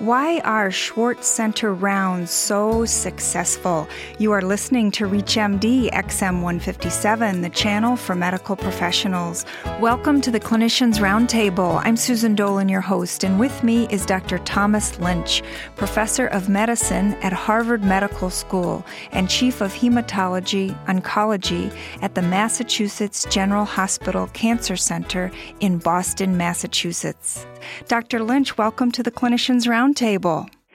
Why are Schwartz Center rounds so successful? You are listening to ReachMD XM 157, the channel for medical professionals. Welcome to the Clinicians Roundtable. I'm Susan Dolan, your host, and with me is Dr. Thomas Lynch, professor of medicine at Harvard Medical School and chief of hematology oncology at the Massachusetts General Hospital Cancer Center in Boston, Massachusetts. Dr. Lynch, welcome to the Clinicians Roundtable.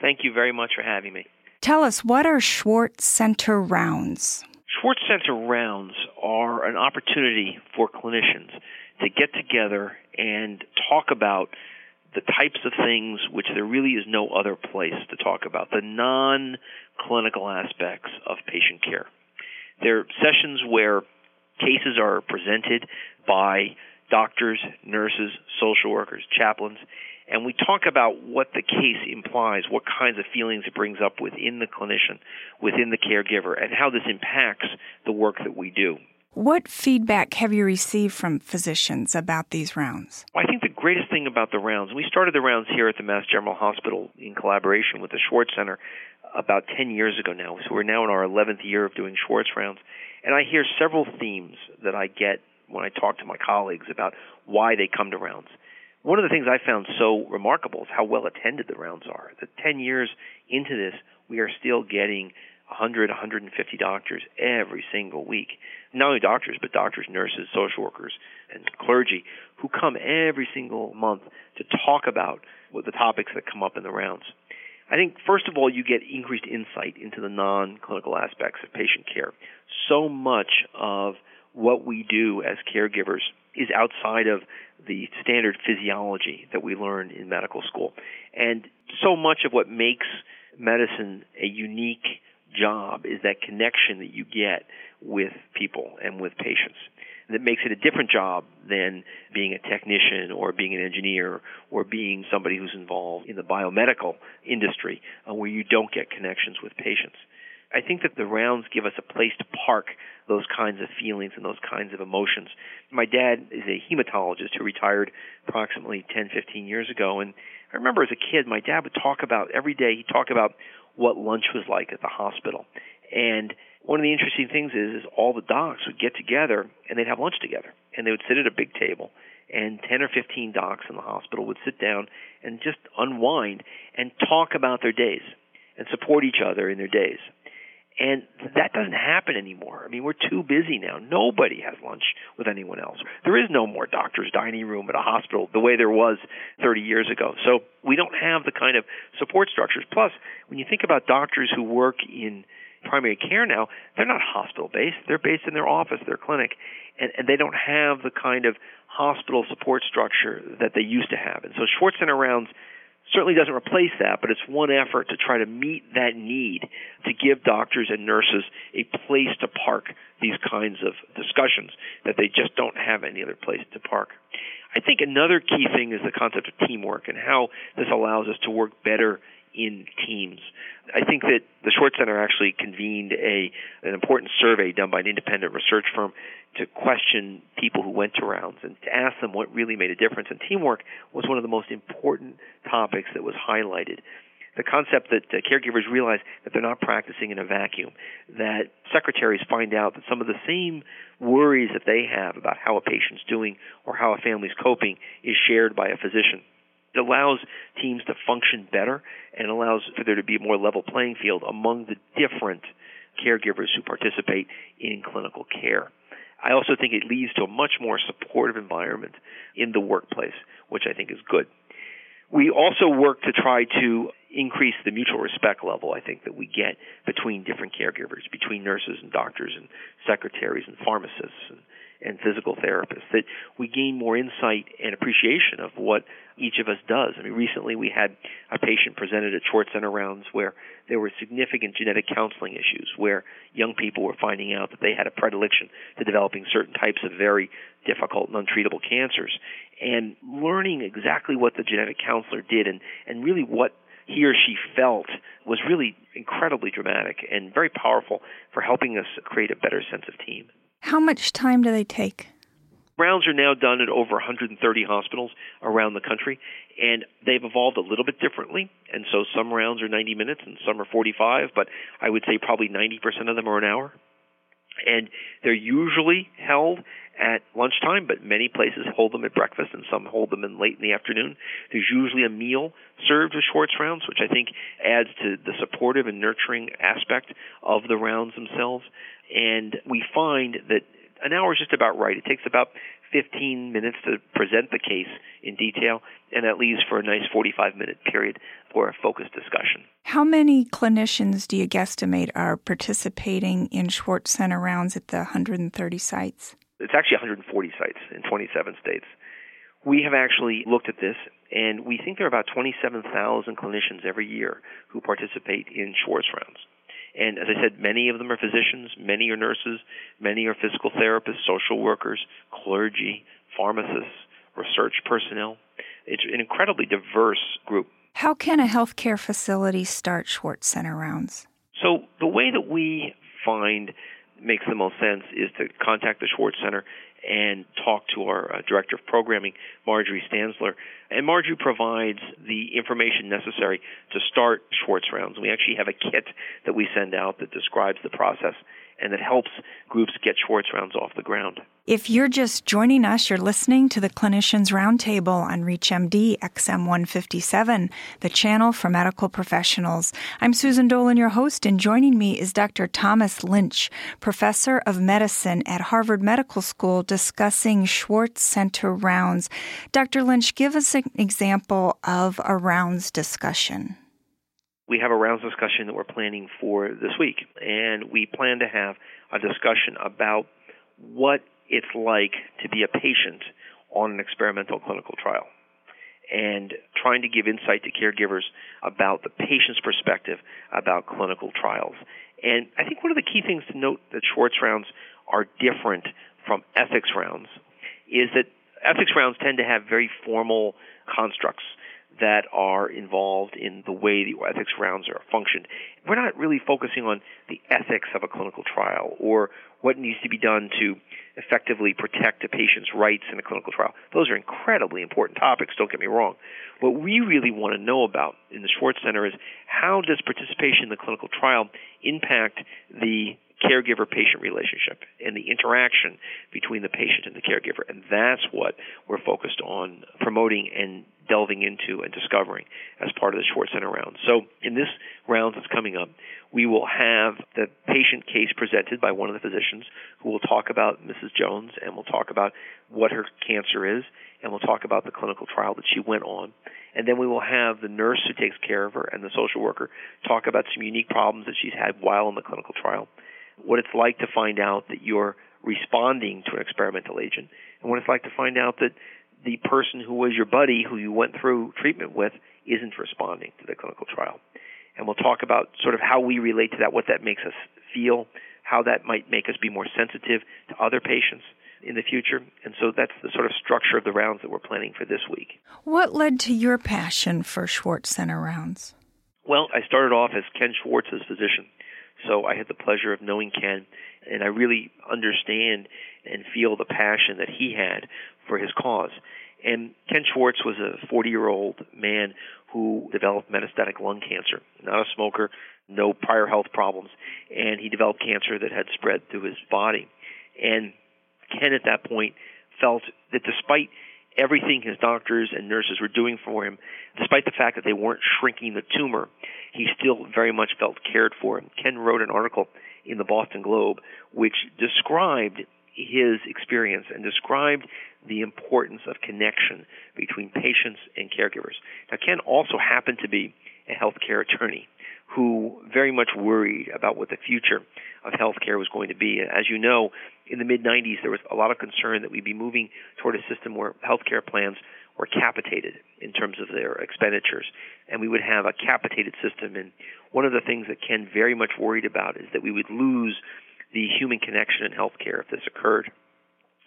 Thank you very much for having me. Tell us, what are Schwartz Center Rounds? Schwartz Center Rounds are an opportunity for clinicians to get together and talk about the types of things which there really is no other place to talk about, the non clinical aspects of patient care. They're sessions where cases are presented by doctors, nurses, social workers, chaplains, and we talk about what the case implies, what kinds of feelings it brings up within the clinician, within the caregiver, and how this impacts the work that we do. What feedback have you received from physicians about these rounds? I think the greatest thing about the rounds, we started the rounds here at the Mass General Hospital in collaboration with the Schwartz Center about 10 years ago now. So we're now in our 11th year of doing Schwartz rounds. And I hear several themes that I get when I talk to my colleagues about why they come to rounds. One of the things I found so remarkable is how well attended the rounds are. That 10 years into this, we are still getting 100, 150 doctors every single week. Not only doctors, but doctors, nurses, social workers, and clergy who come every single month to talk about the topics that come up in the rounds. I think, first of all, you get increased insight into the non clinical aspects of patient care. So much of what we do as caregivers is outside of the standard physiology that we learn in medical school. And so much of what makes medicine a unique job is that connection that you get with people and with patients. That makes it a different job than being a technician or being an engineer or being somebody who's involved in the biomedical industry uh, where you don't get connections with patients. I think that the rounds give us a place to park those kinds of feelings and those kinds of emotions. My dad is a hematologist who retired approximately 10, 15 years ago, and I remember as a kid, my dad would talk about every day. He'd talk about what lunch was like at the hospital, and one of the interesting things is, is all the docs would get together and they'd have lunch together, and they would sit at a big table, and 10 or 15 docs in the hospital would sit down and just unwind and talk about their days and support each other in their days. And that doesn't happen anymore. I mean, we're too busy now. Nobody has lunch with anyone else. There is no more doctor's dining room at a hospital the way there was 30 years ago. So we don't have the kind of support structures. Plus, when you think about doctors who work in primary care now, they're not hospital based. They're based in their office, their clinic, and, and they don't have the kind of hospital support structure that they used to have. And so Schwartz Center rounds certainly doesn't replace that, but it's one effort to try to meet that need to give doctors and nurses a place to park these kinds of discussions that they just don't have any other place to park. I think another key thing is the concept of teamwork and how this allows us to work better in teams. I think that the Schwartz Center actually convened a an important survey done by an independent research firm to question people who went to rounds and to ask them what really made a difference. And teamwork was one of the most important topics that was highlighted. The concept that uh, caregivers realize that they're not practicing in a vacuum, that secretaries find out that some of the same worries that they have about how a patient's doing or how a family's coping is shared by a physician. It allows teams to function better and allows for there to be a more level playing field among the different caregivers who participate in clinical care. I also think it leads to a much more supportive environment in the workplace, which I think is good. We also work to try to increase the mutual respect level I think that we get between different caregivers, between nurses and doctors and secretaries and pharmacists and and physical therapists, that we gain more insight and appreciation of what each of us does. I mean, recently we had a patient presented at Schwartz Center rounds where there were significant genetic counseling issues, where young people were finding out that they had a predilection to developing certain types of very difficult and untreatable cancers, and learning exactly what the genetic counselor did and, and really what he or she felt was really incredibly dramatic and very powerful for helping us create a better sense of team. How much time do they take? Rounds are now done at over 130 hospitals around the country, and they've evolved a little bit differently. And so some rounds are 90 minutes and some are 45, but I would say probably 90% of them are an hour. And they're usually held at lunchtime, but many places hold them at breakfast and some hold them in late in the afternoon. There's usually a meal served with Schwartz rounds, which I think adds to the supportive and nurturing aspect of the rounds themselves. And we find that an hour is just about right. It takes about 15 minutes to present the case in detail, and that leaves for a nice 45 minute period for a focused discussion. How many clinicians do you guesstimate are participating in Schwartz Center rounds at the 130 sites? It's actually 140 sites in 27 states. We have actually looked at this, and we think there are about 27,000 clinicians every year who participate in Schwartz rounds. And as I said, many of them are physicians, many are nurses, many are physical therapists, social workers, clergy, pharmacists, research personnel. It's an incredibly diverse group. How can a healthcare facility start Schwartz Center rounds? So, the way that we find makes the most sense is to contact the Schwartz Center and talk to our uh, director of programming, Marjorie Stanzler. And Marjorie provides the information necessary to start Schwartz rounds. We actually have a kit that we send out that describes the process and that helps groups get Schwartz rounds off the ground. If you're just joining us, you're listening to the Clinicians Roundtable on ReachMD XM 157, the channel for medical professionals. I'm Susan Dolan, your host, and joining me is Dr. Thomas Lynch, professor of medicine at Harvard Medical School, discussing Schwartz Center rounds. Dr. Lynch, give us an example of a rounds discussion we have a rounds discussion that we're planning for this week, and we plan to have a discussion about what it's like to be a patient on an experimental clinical trial. And trying to give insight to caregivers about the patient's perspective about clinical trials. And I think one of the key things to note that Schwartz rounds are different from ethics rounds is that ethics rounds tend to have very formal constructs that are involved in the way the ethics rounds are functioned. We're not really focusing on the ethics of a clinical trial or what needs to be done to effectively protect a patient's rights in a clinical trial. Those are incredibly important topics, don't get me wrong. What we really want to know about in the Schwartz Center is how does participation in the clinical trial impact the caregiver patient relationship and the interaction between the patient and the caregiver. And that's what we're focused on promoting and delving into and discovering as part of the Schwartz Center round. So in this round that's coming up, we will have the patient case presented by one of the physicians who will talk about Mrs. Jones and we'll talk about what her cancer is and we'll talk about the clinical trial that she went on. And then we will have the nurse who takes care of her and the social worker talk about some unique problems that she's had while in the clinical trial, what it's like to find out that you're responding to an experimental agent, and what it's like to find out that the person who was your buddy who you went through treatment with isn't responding to the clinical trial. And we'll talk about sort of how we relate to that, what that makes us feel, how that might make us be more sensitive to other patients in the future. And so that's the sort of structure of the rounds that we're planning for this week. What led to your passion for Schwartz Center rounds? Well, I started off as Ken Schwartz's physician. So I had the pleasure of knowing Ken, and I really understand and feel the passion that he had for his cause. And Ken Schwartz was a 40 year old man who developed metastatic lung cancer, not a smoker, no prior health problems, and he developed cancer that had spread through his body. And Ken at that point felt that despite everything his doctors and nurses were doing for him, despite the fact that they weren't shrinking the tumor, he still very much felt cared for. Ken wrote an article in the Boston Globe which described his experience and described the importance of connection between patients and caregivers. Now, Ken also happened to be a healthcare attorney who very much worried about what the future of healthcare was going to be. As you know, in the mid 90s, there was a lot of concern that we'd be moving toward a system where healthcare plans were capitated in terms of their expenditures, and we would have a capitated system. And one of the things that Ken very much worried about is that we would lose the human connection in healthcare if this occurred.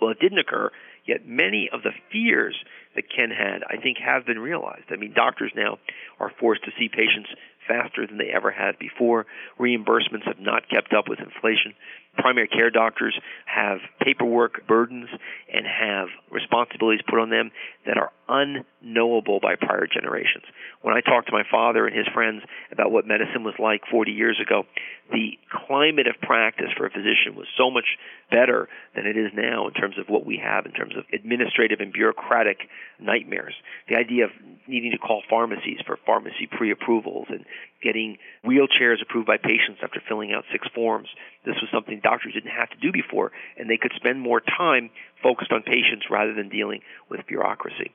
Well, it didn't occur, yet many of the fears that Ken had, I think, have been realized. I mean, doctors now are forced to see patients faster than they ever had before. Reimbursements have not kept up with inflation. Primary care doctors have paperwork burdens and have responsibilities put on them that are unknowable by prior generations. When I talked to my father and his friends about what medicine was like 40 years ago, the climate of practice for a physician was so much better than it is now in terms of what we have in terms of administrative and bureaucratic nightmares. The idea of needing to call pharmacies for pharmacy pre-approvals and getting wheelchairs approved by patients after filling out six forms. This was something doctors didn't have to do before, and they could spend more time focused on patients rather than dealing with bureaucracy.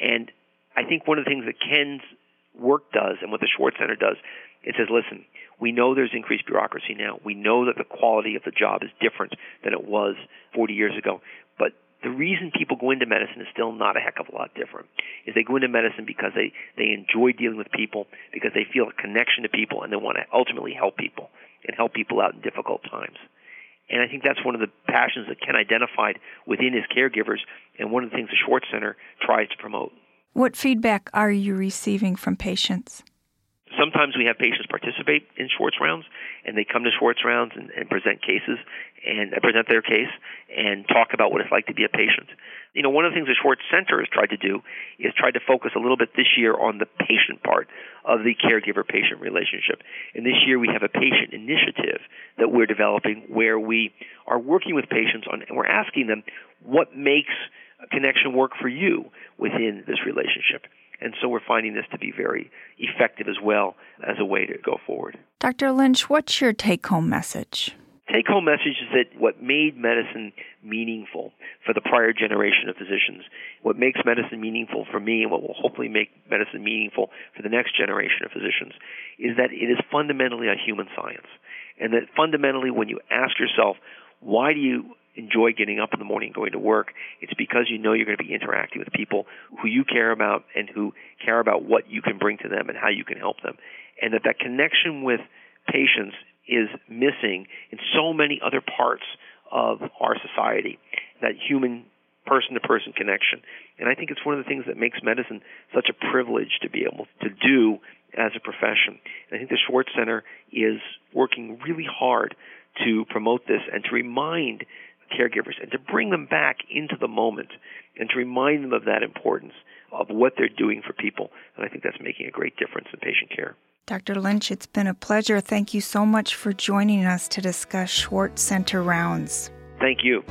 And I think one of the things that Ken's work does and what the Schwartz Center does, it says, listen, we know there's increased bureaucracy now. We know that the quality of the job is different than it was 40 years ago. But the reason people go into medicine is still not a heck of a lot different. Is they go into medicine because they they enjoy dealing with people, because they feel a connection to people, and they want to ultimately help people and help people out in difficult times. And I think that's one of the passions that Ken identified within his caregivers, and one of the things the Schwartz Center tries to promote. What feedback are you receiving from patients? Sometimes we have patients participate in Schwartz rounds, and they come to Schwartz rounds and, and present cases and uh, present their case and talk about what it's like to be a patient. You know, one of the things the Schwartz Center has tried to do is try to focus a little bit this year on the patient part of the caregiver-patient relationship. And this year we have a patient initiative that we're developing where we are working with patients on, and we're asking them what makes connection work for you within this relationship. And so we're finding this to be very effective as well as a way to go forward. Dr. Lynch, what's your take home message? Take home message is that what made medicine meaningful for the prior generation of physicians, what makes medicine meaningful for me, and what will hopefully make medicine meaningful for the next generation of physicians, is that it is fundamentally a human science. And that fundamentally, when you ask yourself, why do you enjoy getting up in the morning and going to work. It's because you know you're going to be interacting with people who you care about and who care about what you can bring to them and how you can help them. And that that connection with patients is missing in so many other parts of our society. That human person to person connection. And I think it's one of the things that makes medicine such a privilege to be able to do as a profession. And I think the Schwartz Center is working really hard to promote this and to remind caregivers and to bring them back into the moment and to remind them of that importance of what they're doing for people. And I think that's making a great difference in patient care. Dr. Lynch, it's been a pleasure. Thank you so much for joining us to discuss Schwartz Center rounds. Thank you.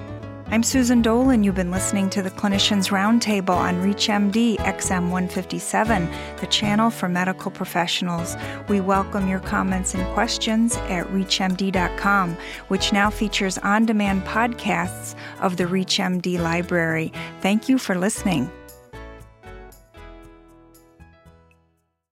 I'm Susan Dolan. You've been listening to the Clinicians Roundtable on ReachMD XM 157, the channel for medical professionals. We welcome your comments and questions at ReachMD.com, which now features on demand podcasts of the ReachMD library. Thank you for listening.